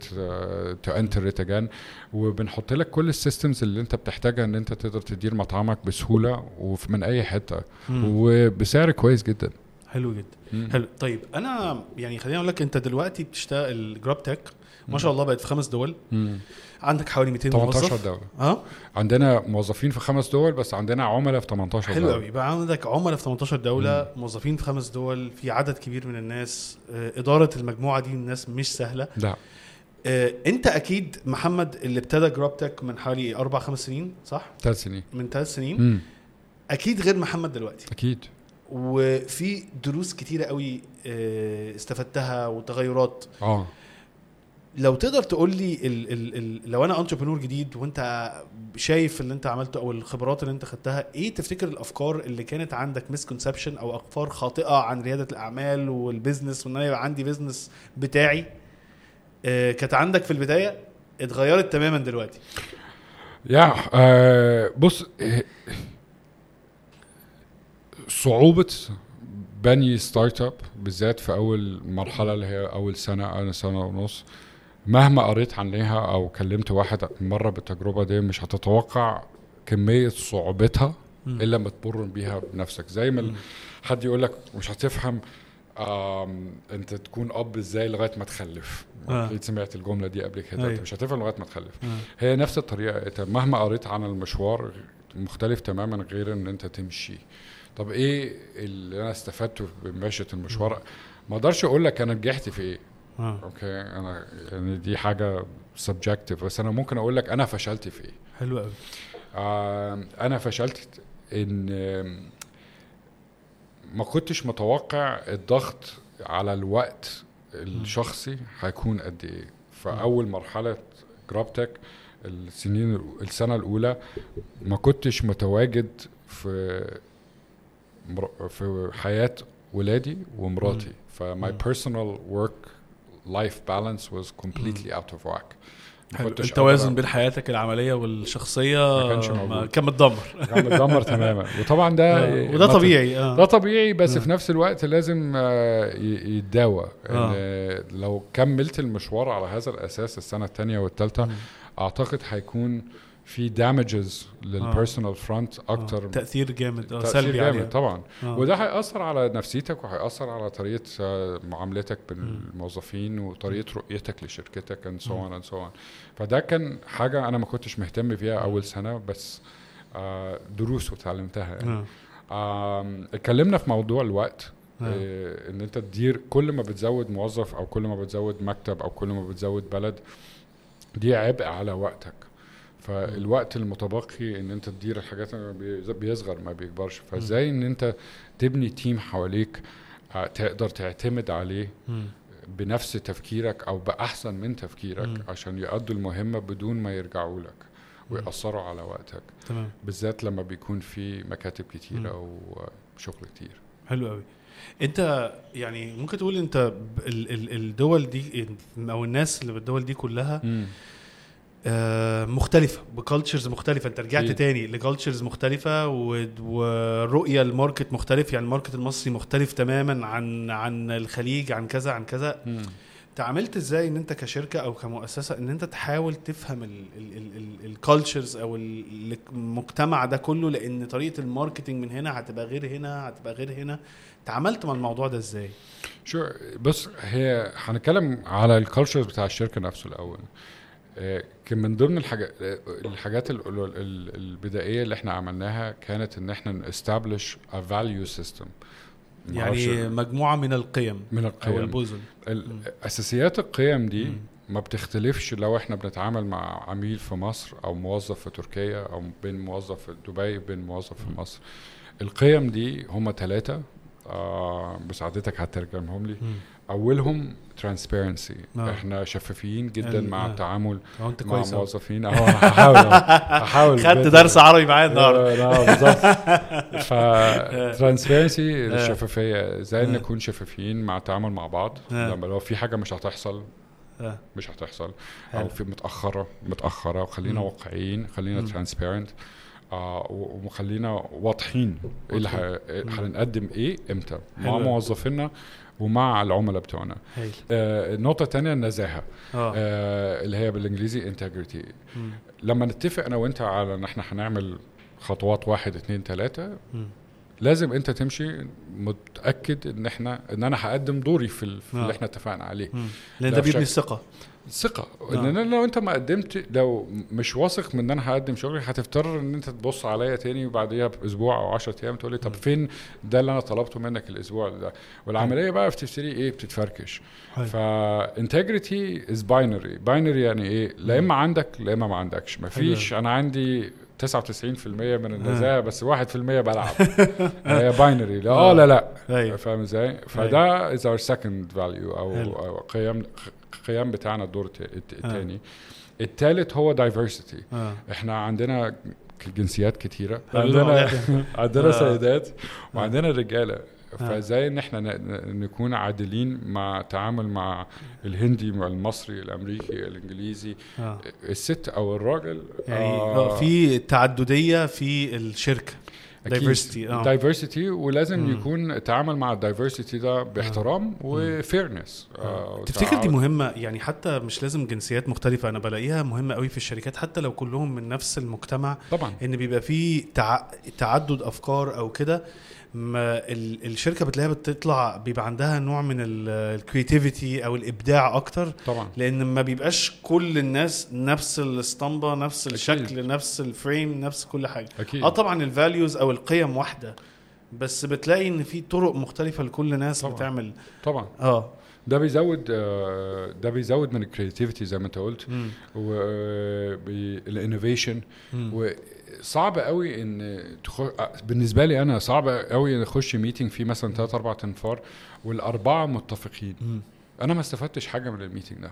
to enter it again وبنحط لك كل ال systems اللي انت بتحتاجها ان انت تقدر تدير مطعمك بسهولة ومن أي حتة. مم. وبسعر كويس جدا. حلو جدا. مم. حلو. طيب أنا يعني خليني أقول لك أنت دلوقتي بتشتغل جراب تك ما شاء الله بقت في خمس دول. مم. عندك حوالي 200 18 موظف دولة. آه عندنا موظفين في خمس دول بس عندنا عملاء في 18 حلو دولة. قوي بقى عندك عملاء في 18 دولة موظفين في خمس دول في عدد كبير من الناس. آه، إدارة المجموعة دي من الناس مش سهلة. لا. انت أكيد محمد اللي ابتدى جراب تك من حوالي أربع خمس سنين صح؟ ثلاث سنين. من ثلاث سنين. مم. أكيد غير محمد دلوقتي. أكيد. وفي دروس كتيرة قوي آه، استفدتها وتغيرات. آه. لو تقدر تقول لي ال ال ال لو أنا entrepreneur جديد وأنت شايف اللي أنت عملته أو الخبرات اللي أنت خدتها إيه تفتكر الأفكار اللي كانت عندك misconception أو أفكار خاطئة عن ريادة الأعمال وال business وإن أنا يبقى عندي business بتاعي؟ آه كانت عندك في البداية اتغيرت تماما دلوقتي. يا آه بص آه، صعوبة بني startup بالذات في أول مرحلة اللي هي أول سنة أو سنة ونص مهما قريت عنها أو كلمت واحد مرة بالتجربة دي مش هتتوقع كمية صعوبتها إلا لما تمر بيها بنفسك. زي ما حد يقول لك مش هتفهم انت تكون أب إزاي لغاية ما تخلف؟ آه. أكيد سمعت الجملة دي قبل كده أيوة. أنت مش هتفهم لغاية ما تخلف. آه. هي نفس الطريقة أنت مهما قريت عن المشوار مختلف تماما غير إن أنت تمشي. طب إيه اللي أنا استفدته بمشية المشوار؟ ما أقدرش أقول لك أنا نجحت في إيه. آه. okay؟ أنا يعني دي حاجة subjective بس أنا ممكن أقول لك أنا فشلت في إيه. حلو قوي آه أنا فشلت إن ما كنتش متوقع الضغط على الوقت الشخصي هيكون قد إيه. فأول مرحلة Grubtech السنين السنة الأولى ما كنتش متواجد في في حياة ولادي ومراتي. ف my personal work life balance was completely out of whack. التوازن بين حياتك العملية والشخصية ما كانش ما- موجود. كان متدمر. [laughs] كان متدمر تماما. وطبعا ده [laughs] آه، وده طبيعي آه. ده طبيعي بس آه. في نفس الوقت لازم آه، يتداوى. آه. آه، لو كملت المشوار على هذا الأساس السنة الثانية والثالثه أعتقد هيكون في damages لل personal front أكتر. تأثير جامد آه تأثير سلبي جامد عليها طبعا. آه. وده هيأثر على نفسيتك وهيأثر على طريقة آه، معاملتك بالموظفين وطريقة رؤيتك لشركتك on and so on. فده كان حاجة أنا ما كنتش مهتم بيها أول سنة بس آه، دروس وتعلمتها يعني. آه. آم، اتكلمنا في موضوع الوقت آه. آه، إن أنت تدير كل ما بتزود موظف أو كل ما بتزود مكتب أو كل ما بتزود بلد دي عبء على وقتك. فالوقت المتبقي إن أنت تدير الحاجات بيصغر ما بيكبرش. فإزاي إن أنت تبني تيم حواليك آه، تقدر تعتمد عليه مم. بنفس تفكيرك أو بأحسن من تفكيرك مم. عشان يؤدوا المهمة بدون ما يرجعوا لك ويأثروا على وقتك. تمام. بالذات لما بيكون في مكاتب كتيرة وشغل كتير. حلو قوي أنت يعني ممكن تقول أنت الدول دي أو الناس اللي بالدول دي كلها آه، مختلفة ب cultures مختلفة. انت رجعت أكيد. تاني ل cultures مختلفة و- ورؤية ال market مختلف. يعني ال market المصري مختلف تماما عن عن الخليج عن كذا عن كذا. تعاملت إزاي ان انت كشركة أو كمؤسسة ان انت تحاول تفهم ال cultures أو ال- المجتمع ده كله؟ لأن طريقة ال marketing من هنا هتبقى غير هنا هتبقى غير هنا. تعاملت مع الموضوع ده إزاي؟ شو بص هي هنتكلم على الكالتشر بتاع الشركة نفسه الأول. آه، كان من ضمن الحاجات الحاجات ال- ال- ال- البدائية اللي إحنا عملناها كانت إن إحنا a value system. معرفش- يعني مجموعة من القيم من أو القيم. البوزن ال- أساسيات القيم دي. ما بتختلفش لو إحنا بنتعامل مع عميل في مصر أو موظف في تركيا أو بين موظف في دبي بين موظف في مصر. القيم دي هم ثلاثة آه بساعدتك هترجمهم لي. أولهم transparency آه. إحنا شفافين جدا ال- مع آه. التعامل مع كويس أوي. موظفين آه هحاول [laughs] هحاول خدت. درس عربي معايا النهارده آه، لا بالظبط [laughs] ف transparency آه. الشفافيه إزاي آه. نكون شفافين مع التعامل مع بعض آه. لما لو في حاجة مش هتحصل. مش هتحصل. أو في متأخرة متأخرة وخلينا. واقعيين خلينا. transparent آه وخلينا واضحين إيه اللي إيه- هنقدم إيه إمتى مع. موظفينا ومع العملاء بتوعنا آه النقطه الثانية النزاهة آه آه اللي هي بالإنجليزي انتجريتي. لما نتفق أنا وأنت على إن إحنا هنعمل خطوات واحد اتنين تلاتة. لازم أنت تمشي متأكد إن إحنا إن أنا هقدم دوري في, في آه. اللي إحنا اتفقنا عليه. لأن لا ده بيبني الثقة ثقة. آه. ان أنا لو أنت ما قدمت لو مش واثق من إن أنا هقدم شغلي هتضطر إن أنت تبص عليا تاني وبعديها بأسبوع أو 10 أيام تقول لي طب فين ده اللي أنا طلبته منك الأسبوع ده؟ والعملية بقى بتبتدي إيه؟ بتتفركش. ف integrity is binary binary يعني إيه؟ لا إما عندك لا إما ما عندكش. ما فيش. أنا عندي 99% من النزاهه بس 1% بلعب. [laughs] هي binary لا آه لا لا. أيوه فاهم إزاي؟ فده is our second value أو قيم قيم بتاعنا الدور الت- التاني. التالت هو diversity إحنا عندنا جنسيات كتيرة. عندنا [laughs] عندنا آه. سيدات وعندنا رجالة. فازاي إن إحنا نكون عادلين مع التعامل مع الهندي مع المصري الأمريكي الإنجليزي. آه. الست أو الراجل يعني آه. في تعددية في الشركة. diversity آه. diversity ولازم مم. يكون التعامل مع ال diversity ده باحترام و fairness تفتكر دي مهمة؟ يعني حتى مش لازم جنسيات مختلفة أنا بلاقيها مهمة قوي في الشركات حتى لو كلهم من نفس المجتمع طبعا. إن بيبقى فيه تع... تعدد أفكار أو كده. ما ال... الشركة بتلاقيها بتطلع بيبقى عندها نوع من ال creativity أو الإبداع أكتر. طبعا. لأن ما بيبقاش كل الناس نفس الأسطمبة نفس الشكل نفس ال frame نفس كل حاجة. أكيد. آه طبعا ال values أو القيم واحدة. بس بتلاقي إن في طرق مختلفة لكل ناس طبعاً. بتعمل. طبعا. آه. ده بيزود آه، ده بيزود من ال creativity زي ما أنت قلت. وال innovation مم. وصعب قوي إن تخ... بالنسبة لي أنا صعب قوي إن أخش meeting فيه مثلا ثلاث أربع تنفار والأربعة متفقين. أنا ما استفدتش حاجة من ال meeting ده.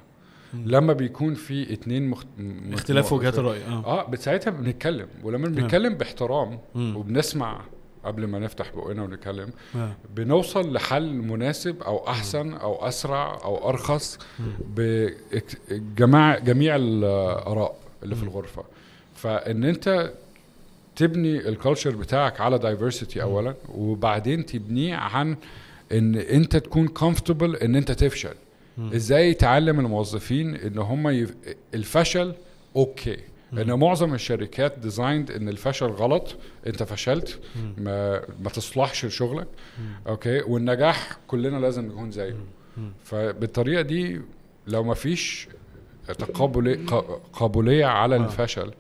لما بيكون في اتنين مخت... م- اختلاف وجهات الراي آه آه بس ساعتها بنتكلم ولما نعم. بنتكلم باحترام. وبنسمع قبل ما نفتح بقنا ونتكلم آه. بنوصل لحل مناسب أو أحسن أو أسرع أو أرخص بجمع جميع الآراء اللي في الغرفة فإن أنت تبني ال culture بتاعك على diversity اولا وبعدين تبنيه عن إن أنت تكون comfortable إن أنت تفشل. إزاي تعلم الموظفين إن هم يف... الفشل okay. لأن معظم الشركات designed إن الفشل غلط أنت فشلت ما ما تصلحش لشغلك okay؟ والنجاح كلنا لازم نكون زيه. فبالطريقة دي لو ما فيش تقابلي ق- قابلية على الفشل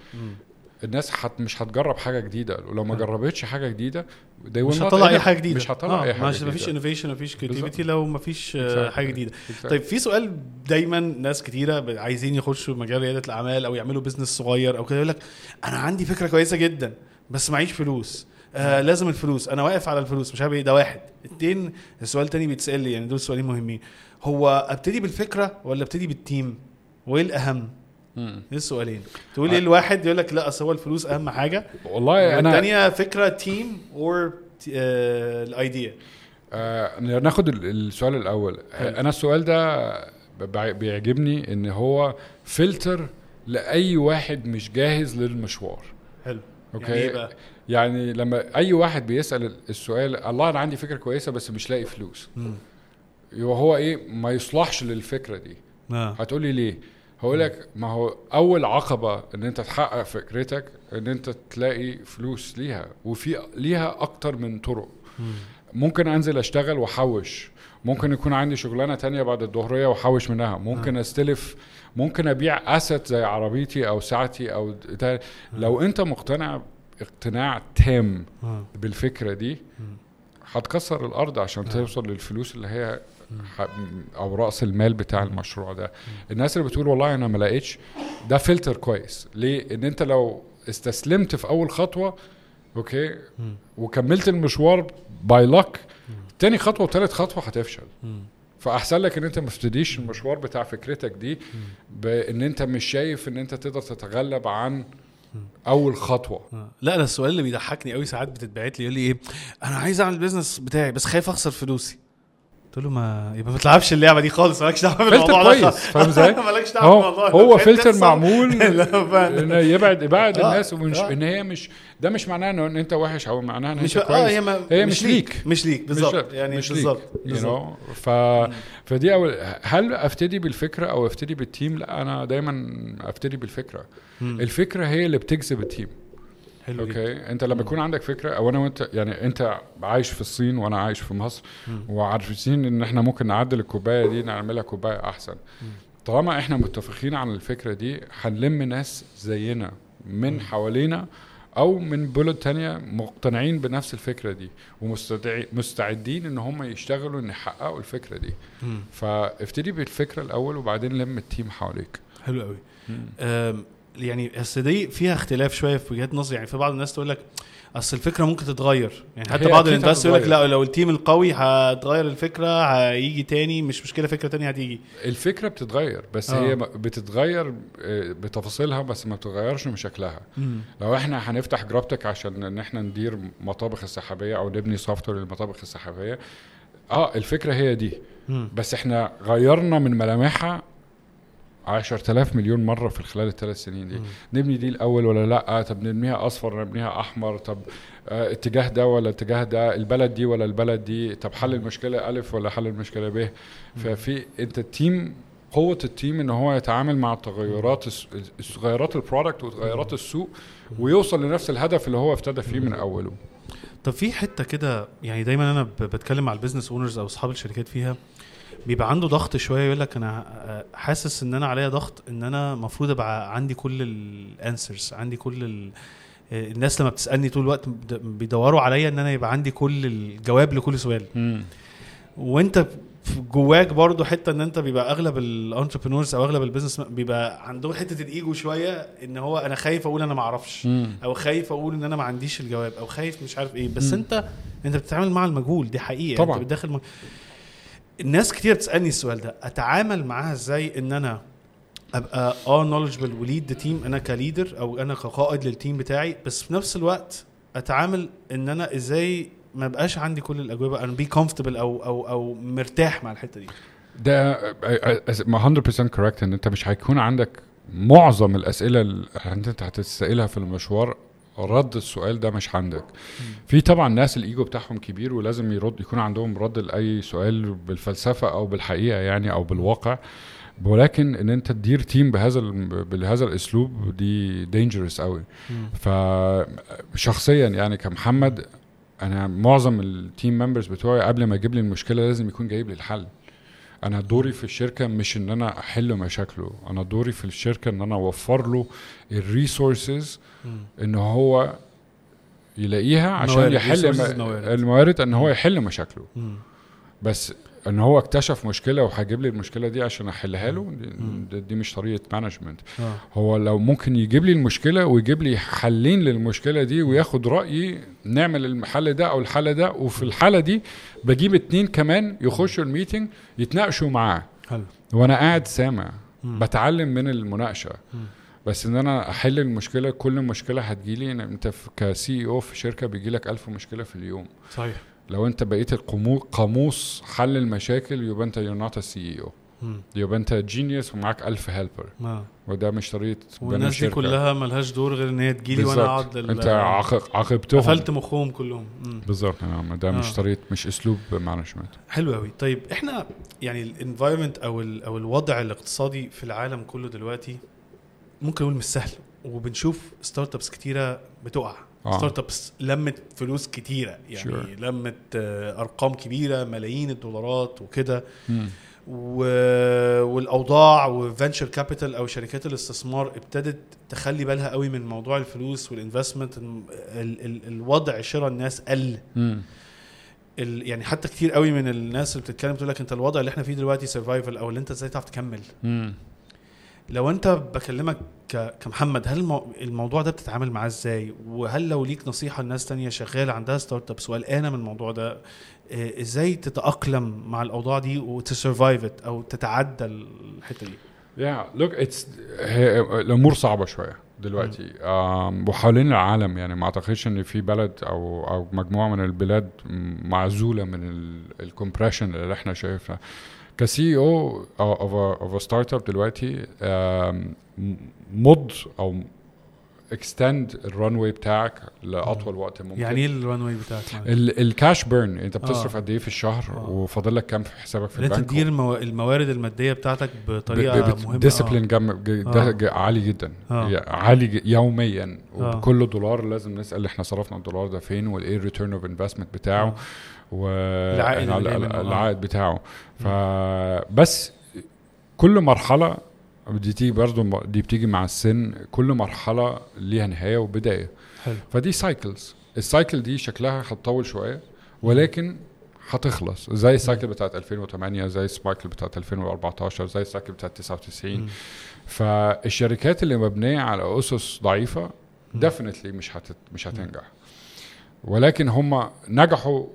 الناس حت مش هتجرب حاجة جديدة. ولو ما جربتش حاجة جديدة مش هتطلع أي. حاجة جديدة. مش هتطلع أي حاجة مش مفيش. innovation مفيش creativity. لو مفيش آه، Exactly. حاجة جديدة. Exactly. طيب في سؤال دايما ناس كتيرة عايزين يخشوا مجال رياده الأعمال أو يعملوا business صغير أو كده يقول لك أنا عندي فكرة كويسة جدا بس معيش فلوس. آه لازم الفلوس. أنا واقف على الفلوس مش عارف إيه. ده واحد. اتنين السؤال التاني بيتسأل لي يعني دول سؤالين مهمين. هو أبتدي بالفكرة ولا أبتدي بال team وإيه الأهم؟ إيه السؤالين. تقول إيه الواحد يقول لك لا أصل هو الفلوس أهم حاجة. والله أنا الثانية فكرة team or the idea آه ناخد ال- السؤال الأول. حلو. آه أنا السؤال ده بيعجبني إن هو فلتر لأي واحد مش جاهز للمشوار. حلو. okay؟ يعني إيه بقى؟ يعني لما أي واحد بيسأل السؤال الله أنا عندي فكرة كويسة بس مش لاقي فلوس. هو إيه؟ ما يصلحش للفكرة دي. آه. هتقولي ليه؟ هقول لك ما هو أول عقبة إن أنت تحقق فكرتك إن أنت تلاقي فلوس ليها وفي ليها أكتر من طرق. ممكن أنزل أشتغل وأحوش. ممكن يكون عندي شغلانة تانية بعد الظهرية وأحوش منها. ممكن أستلف ممكن أبيع اسد زي عربيتي أو ساعتي أو ده. لو أنت مقتنع اقتناع تام آه. بالفكرة دي هتكسر الأرض عشان توصل للفلوس اللي هي أو رأس المال بتاع المشروع ده. الناس اللي بتقول والله أنا ما لقيتش ده فلتر كويس. ليه؟ إن أنت لو استسلمت في أول خطوة okay وكملت المشوار باين لك تاني خطوة وتالت خطوة هتفشل. فأحسن لك إن أنت ما تبتديش المشوار بتاع فكرتك دي بإن أنت مش شايف إن أنت تقدر تتغلب عن أول خطوة. آه. لا أنا السؤال اللي بيضحكني قوي ساعات بتتبعت لي يقول لي إيه؟ أنا عايز أعمل ال business بتاعي بس خايف أخسر فلوسي. قلت له ما يبقى ما تلعبش اللعبة دي خالص مالكش دعوة بالموضوع ده كويس فاهم إزاي؟ [laughs] مالكش دعوة هو بالموضوع هو [laughs] فلتر معمول. [laughs] انه يبعد يبعد آه، الناس ومش آه. إن هي مش ده مش معناه إن أنت وحش أو معناه إن مش انت آه كويس. هي, ما هي مش ليك. مش ليك بالظبط. يعني مش بالظبط ف فدي اول هل ابتدي بالفكرة أو ابتدي بال team لا أنا دايما ابتدي بالفكرة. الفكرة هي اللي بتجذب ال team حلو جدا. okay أنت لما يكون عندك فكرة أو أنا وأنت يعني أنت عايش في الصين وأنا عايش في مصر وعارفين إن إحنا ممكن نعدل الكوباية دي نعملها كوباية أحسن. طالما إحنا متفقين على الفكرة دي هنلم ناس زينا من حوالينا أو من بلد تانية مقتنعين بنفس الفكرة دي ومستعدين إن هم يشتغلوا إن يحققوا الفكرة دي. مم. فابتدي بالفكرة الأول وبعدين لم ال team حواليك. حلو قوي يعني أصل دي فيها اختلاف شوية في وجهات نظر يعني في بعض الناس تقول لك أصل الفكرة ممكن تتغير يعني حتى بعض الناس يقول لك. لا لو ال team القوي هتغير الفكرة هيجي تاني مش مشكلة فكرة تانية هتيجي الفكرة بتتغير بس آه. هي بتتغير آه، بتفاصيلها بس ما بتتغيرش من شكلها لو إحنا هنفتح جرابتك عشان إن إحنا ندير مطابخ السحابية أو نبني software للمطابخ السحابية آه الفكرة هي دي مم. بس إحنا غيرنا من ملامحها 10000 مليون مرة في خلال الثلاث سنين دي. نبني دي الأول ولا لأ؟ طب نبنيها أصفر نبنيها أحمر؟ طب آه اتجاه ده ولا اتجاه ده؟ البلد دي ولا البلد دي؟ طب حل المشكلة ألف ولا حل المشكلة ب؟ ففي أنت ال team قوة ال team إن هو يتعامل مع التغيرات تغيرات ال product وتغيرات السوق ويوصل لنفس الهدف اللي هو ابتدى فيه من أوله. طب في حتة كده يعني دايما أنا بتكلم مع ال business owners أو أصحاب الشركات فيها بيبقى عنده ضغط شوية يقول لك أنا آه، حاسس إن أنا عليا ضغط إن أنا المفروض أبقى عندي كل ال answers عندي كل ال آه، الناس لما بتسألني طول الوقت بيدوروا عليا إن أنا يبقى عندي كل الجواب لكل سؤال. وأنت في جواك برضو حتة إن أنت بيبقى أغلب ال entrepreneurs أو أغلب ال business بيبقى عندهم حتة الإيجو شوية إن هو أنا خايف أقول أنا ما أعرفش أو خايف أقول إن أنا ما عنديش الجواب أو خايف مش عارف إيه. بس مم. أنت أنت بتتعامل مع المجهول دي حقيقة. طبعاً. أنت بتدخل م... الناس كتير بتسالني السؤال ده أتعامل معاها إزاي إن أنا أبقى آه knowledgeable و lead the team أنا ك leader أو أنا كقائد لل team بتاعي بس في نفس الوقت أتعامل إن أنا إزاي ما بقاش عندي كل الأجوبة أنا be comfortable أو أو أو مرتاح مع الحتة دي. ده ما 100% correct إن أنت مش هيكون عندك معظم الأسئلة اللي أنت هتتسالها في المشوار رد السؤال ده مش عندك. في طبعا ناس الإيجو بتاعهم كبير ولازم يرد يكون عندهم رد لأي سؤال بالفلسفة أو بالحقيقة يعني أو بالواقع. ولكن إن أنت تدير team بهذا بهذا الأسلوب دي dangerous قوي فشخصيا يعني كمحمد أنا معظم ال team members بتوعي قبل ما يجيب لي المشكلة لازم يكون جايب لي الحل. أنا دوري في الشركة مش إن أنا أحل مشاكله أنا دوري في الشركة إن أنا أوفر له ال resources إن هو يلاقيها عشان موارد، يحل الموارد. إن هو يحل مشاكله. بس إن هو اكتشف مشكلة وهجيب لي المشكلة دي عشان أحلها له دي, دي- مش طريقة management آه. هو لو ممكن يجيب لي المشكلة ويجيب لي حلين للمشكلة دي وياخد رأيي نعمل الحل ده أو الحل ده وفي الحالة دي بجيب اتنين كمان يخشوا ال meeting يتناقشوا معاه حلو وأنا قاعد سامع. بتعلم من المناقشة مم. بس إن أنا أحل المشكلة كل مشكلة هتجيلي أنت ك CEO في شركة بيجي لك ألف مشكلة في اليوم صحيح لو أنت بقيت قاموس حل المشاكل يبقى أنت you're not CEO. يبقى أنت genius ومعاك ألف helper آه. وده مش طريقة والناس دي. كلها ملهاش دور غير إن هي تجيلي وأنا. أقعد لل- أنت عاق- عاقبتهم قفلت مخهم كلهم. بالظبط نعم ده مش آه. طريقة مش أسلوب management حلو قوي طيب إحنا يعني ال environment أو ال أو الوضع الاقتصادي في العالم كله دلوقتي ممكن نقول مش سهل وبنشوف startups كتيرة بتقع آه. ستارت ابس لمت فلوس كتيرة يعني Sure. لمت آه، أرقام كبيرة ملايين الدولارات وكده و... والأوضاع و venture capital أو شركات الاستثمار ابتدت تخلي بالها قوي من موضوع الفلوس وال investment ال... ال... الوضع شراء الناس قل مم. ال... يعني حتى كتير قوي من الناس اللي بتتكلم تقول لك أنت الوضع اللي إحنا فيه دلوقتي survival أو اللي أنت إزاي تعرف تكمل مم. لو انت بكلمك. كمحمد هل المو... الموضوع ده بتتعامل معاه إزاي؟ وهل لو ليك نصيحة لناس تانية شغالة عندها startups وقلقانه من الموضوع ده آه، إزاي تتأقلم مع الأوضاع دي وت survive أو تتعدى الحتة دي؟ yeah look it's الأمور صعبة شوية دلوقتي. وحوالين العالم يعني ما أعتقدش إن في بلد أو أو مجموعة من البلاد معزولة من ال compression اللي إحنا شايفها. ك CEO of startup دلوقتي مض أو extend ال runway بتاعك لأطول وقت ممكن يعني إيه ال runway بتاعك ال- ال cash burn أنت بتصرف آه. قد إيه في الشهر آه. وفاضل لك كام في حسابك في ان أنت البنك تدير المو... الموارد المادية بتاعتك بطريقة مهمة discipline آه. عالي جدا آه. عالي ج- يوميا. وبكل دولار لازم نسأل إحنا صرفنا الدولار ده فين والايه ال return of investment بتاعه آه. و العائد آه. العائد بتاعه فبس كل مرحلة دي تيجي برضه دي بتيجي مع السن كل مرحلة ليها نهاية وبداية. حلو. فدي cycles ال cycle دي شكلها هتطول شوية ولكن هتخلص. زي ال cycle بتاعت 2008 زي ال cycle بتاعت 2014 زي ال cycle بتاعت 99 مم. فالشركات اللي مبنية على أسس ضعيفة definitely مش هت مش هتنجح. ولكن هم نجحوا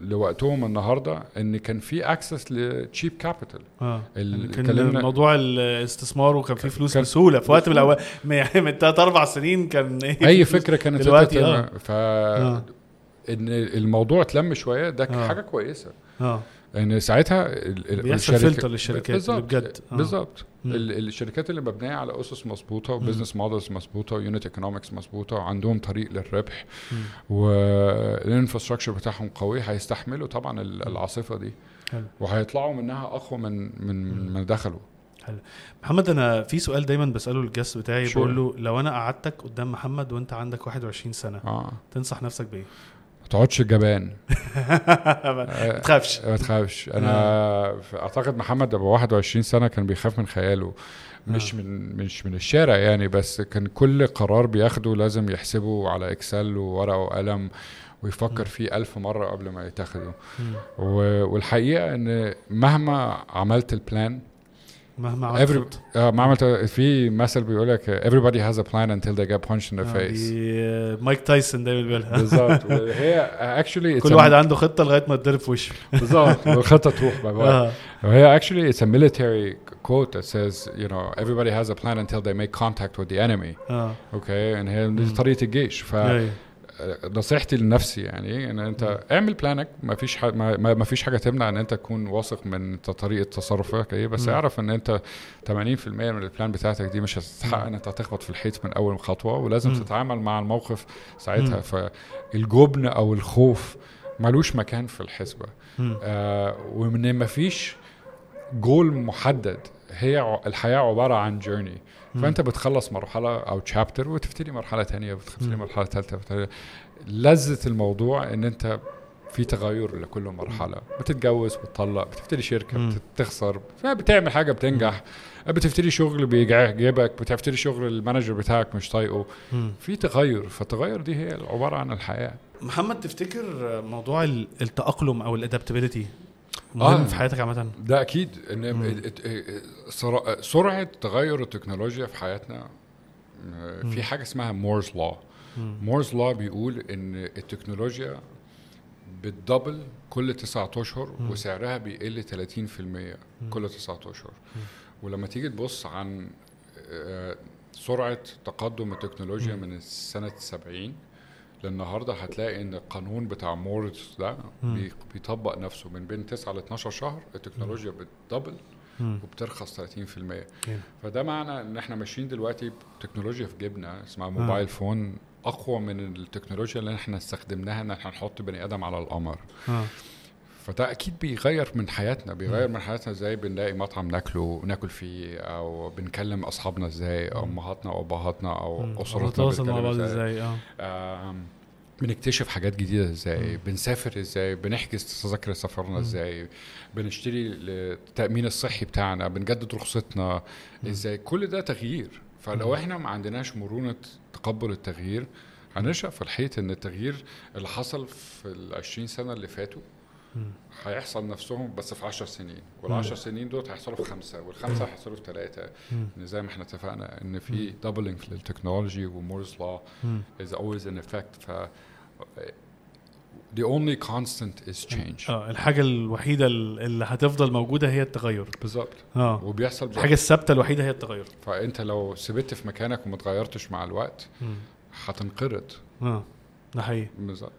لوقتهم النهارده إن كان في access ل cheap capital آه ال- كان موضوع الاستثمار وكان في فلوس بسهولة في وقت من الاوقات يعني من ثلاث أربع سنين كان [laughs] إيه أي. فكرة كانت دلوقتي آه. ف آه. إن الموضوع اتلم شوية ده آه. حاجة كويسة آه ان ساعتها ال- ال- بيحصل فلتر للشركات اللي بالظبط بجد. آه. بالظبط الشركات اللي مبنية على أسس مظبوطة و business models مظبوطة و unit economics مظبوطة وعندهم طريق للربح. وال infrastructure بتاعهم قوي هيستحملوا طبعا ال- العاصفة دي حلو. وهيطلعوا منها أقوى من من ما دخلوا محمد أنا في سؤال دايما بسأله لل guest بتاعي. بقول له لو أنا قعدتك قدام محمد وأنت عندك 21 سنة آه تنصح نفسك بإيه؟ تقعدش جبان. [laughs] ما تخافش. ما تخافش. أنا ف- أعتقد محمد أبو 21 سنة كان بيخاف من خياله. مش آه. من مش من الشارع يعني بس كان كل قرار بياخده لازم يحسبه على إكسل وورقة وقلم ويفكر فيه ألف مرة قبل ما يتاخده. والحقيقة إن مهما عملت البلان مهما عملت every خطة. آه ما عملت في مثل بيقول لك everybody has a plan until they get punched in the آه، face دي آه، مايك تايسون دايما بيقولها بالظبط وهي actually it's كل a- واحد عنده خطه لغايه ما تضرب في وشه [laughs] بالظبط والخطة تروح [laughs] بقى آه. وهي actually it's a military quote that says you know everybody has a plan until they make contact with the enemy اه okay and هي دي مم. طريقة الجيش ف أيوة. نصيحتي لنفسي يعني إن أنت اعمل plan ك ما فيش ح... ما... فيش حاجة تمنع إن أنت تكون واثق من طريقة تصرفك إيه بس. اعرف إن أنت 80% من ال plan بتاعتك دي مش هتتحقق ان انت هتخبط في الحيط من أول خطوة ولازم. تتعامل مع الموقف ساعتها فالجبن أو الخوف ملوش مكان في الحسبة. آه ومن ما فيش جول محدد هي الحياة عبارة عن جيرني. فأنت بتخلص مرحلة أو تشابتر وتبتدي مرحلة تانية وتبتدي. مرحلة ثالثه لذة الموضوع إن أنت في تغير لكل مرحلة. بتتجوز بتطلق بتبتدي شركة مم. بتخسر بتعمل حاجة بتنجح. بتبتدي شغل بيعجبك بتبتدي شغل المانجر بتاعك مش طايقه. في تغير. فالتغير دي هي عبارة عن الحياة. محمد تفتكر موضوع ال- التأقلم أو ال adaptability مهم آه. في حياتك عامة ده أكيد إن سرع- سرعة تغير التكنولوجيا في حياتنا آه، في حاجة اسمها Moore's مم. Moore's Law بيقول إن التكنولوجيا بت double كل تسعة أشهر. وسعرها بيقل 30% كل تسعة أشهر ولما تيجي تبص عن آه، سرعة تقدم التكنولوجيا. من سنه 70 للنهارده هتلاقي إن القانون بتاع Moore's ده بيطبق نفسه من بين 9 ل 12 شهر التكنولوجيا بت double. وبترخص 30% جامد. فده معنى إن إحنا ماشيين دلوقتي بتكنولوجيا في جيبنا اسمها mobile phone أقوى من التكنولوجيا اللي إحنا استخدمناها إن إحنا نحط بني آدم على القمر. فده أكيد بيغير من حياتنا بيغير من حياتنا إزاي بنلاقي مطعم ناكله ناكل فيه أو بنكلم أصحابنا إزاي أو أمهاتنا أو أبهاتنا. أو أسرتنا نتواصل مع بعض إزاي. آه. بنكتشف حاجات جديدة إزاي بنسافر إزاي بنحجز تذاكر سفرنا إزاي بنشتري التأمين الصحي بتاعنا بنجدد رخصتنا إزاي. كل ده تغيير. فلو إحنا ما عندناش مرونة تقبل التغيير هنشأ في الحيط إن التغيير اللي حصل في ال 20 سنة اللي فاتوا هيحصل نفسهم بس في 10 سنين. وال10 سنين دول هيحصلوا في خمسة والخمسة هيحصلوا في ثلاثة ان زي ما إحنا اتفقنا إن في doubling لل technology و Moore's law is always in effect. ف the only constant is change. آه الحاجة الوحيدة اللي هتفضل موجودة هي التغير. بالظبط. آه. وبيحصل بالظبط. الحاجة الثابتة الوحيدة هي التغير. فأنت لو ثبت في مكانك وما اتغيرتش مع الوقت هتنقرض. آه. ده حقيقي. بالظبط.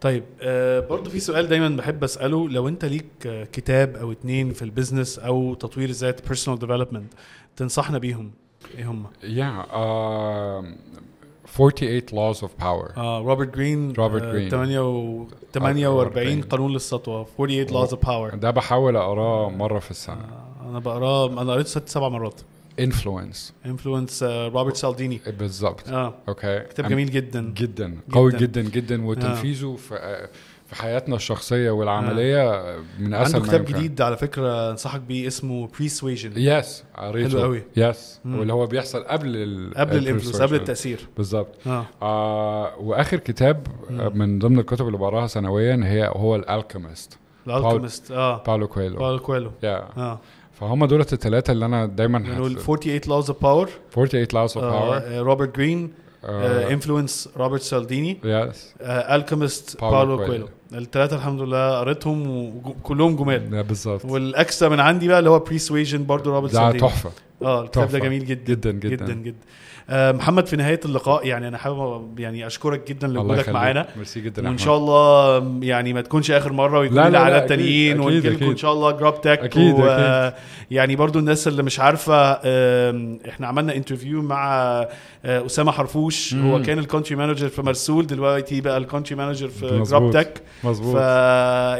طيب آه برضو في سؤال دايما بحب أسأله. لو أنت ليك آه كتاب أو اتنين في ال business أو تطوير الذات personal development تنصحنا بيهم؟ إيه هم؟ yeah um, 48 laws of power. آه روبرت جرين روبرت جرين. 48 قانون للسطوة 48 laws of power. ده بحاول أقراه مرة في السنة. آه أنا بقراه أنا قريته ست سبع مرات. Influence Influence روبرت سالديني بالظبط آه. okay كتاب جميل جدا. جدا. قوي جداً. جدا. جدا وتنفيذه في في حياتنا الشخصية والعملية من أسهل عنده كتاب. جديد على فكرة أنصحك بيه اسمه Pre-Suasion yes قريته. حلو قوي. yes. واللي هو بيحصل قبل ال قبل ال influence. قبل التأثير. بالظبط آه. آه وآخر كتاب آه، من ضمن الكتب اللي بقراها سنويا هي هو ال Alchemist ال Alchemist آه. باولو كويلو باولو كويلو يا آه. فهم دولت الثلاثه اللي أنا دايما بنقول هت- 48 laws of power. 48 laws of power. آه، روبرت جرين Influence روبرت سالديني yes Alchemist باولو كويلو. الثلاثه الحمد لله قريتهم وكلهم جمال. بالظبط. وال extra من عندي بقى اللي هو Pre-Suasion برضه روبرت ده سالديني تحفة. آه الكتاب ده. جميل جدا. جدا جدا. جدا جدا. محمد في نهاية اللقاء يعني أنا حابب يعني أشكرك جدا لوجودك. معانا ميرسي جدا وإن شاء الله يعني ما تكونش آخر مرة ويكون لنا لا، عدد أكيد، تانيين أكيد، ونجي لكم إن. شاء الله جراب تك أكيد، و... أكيد. يعني برضو الناس اللي مش عارفة إحنا عملنا interview مع آه، أسامة حرفوش مم. هو كان ال country manager في مرسول دلوقتي بقى ال country manager في جراب. تك مظبوط.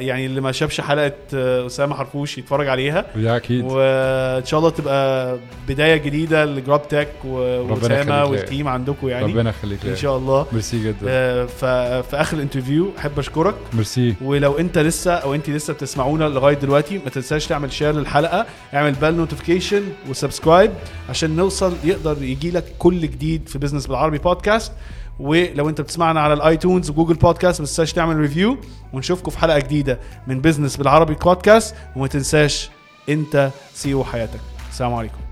يعني اللي ما شافش حلقة آه، أسامة حرفوش يتفرج عليها. يا أكيد. وإن شاء الله تبقى بداية جديدة لجراب تك وأسامة. وال team عندكم يعني. ربنا يخليك. إن. شاء الله. ميرسي جدا. آه، ففي آخر ال interview أحب أشكرك. ميرسي ولو أنت لسه أو أنت لسه بتسمعونا لغاية دلوقتي ما تنساش تعمل share للحلقة اعمل bell notification و subscribe عشان نوصل يقدر يجي لك كل جديد. في بزنس بالعربي بودكاست ولو انت بتسمعنا على ال iTunes و Google Podcast ما تنساش تعمل review ونشوفكم في حلقة جديدة من بزنس بالعربي بودكاست وما تنساش انت CEO حياتك. السلام عليكم.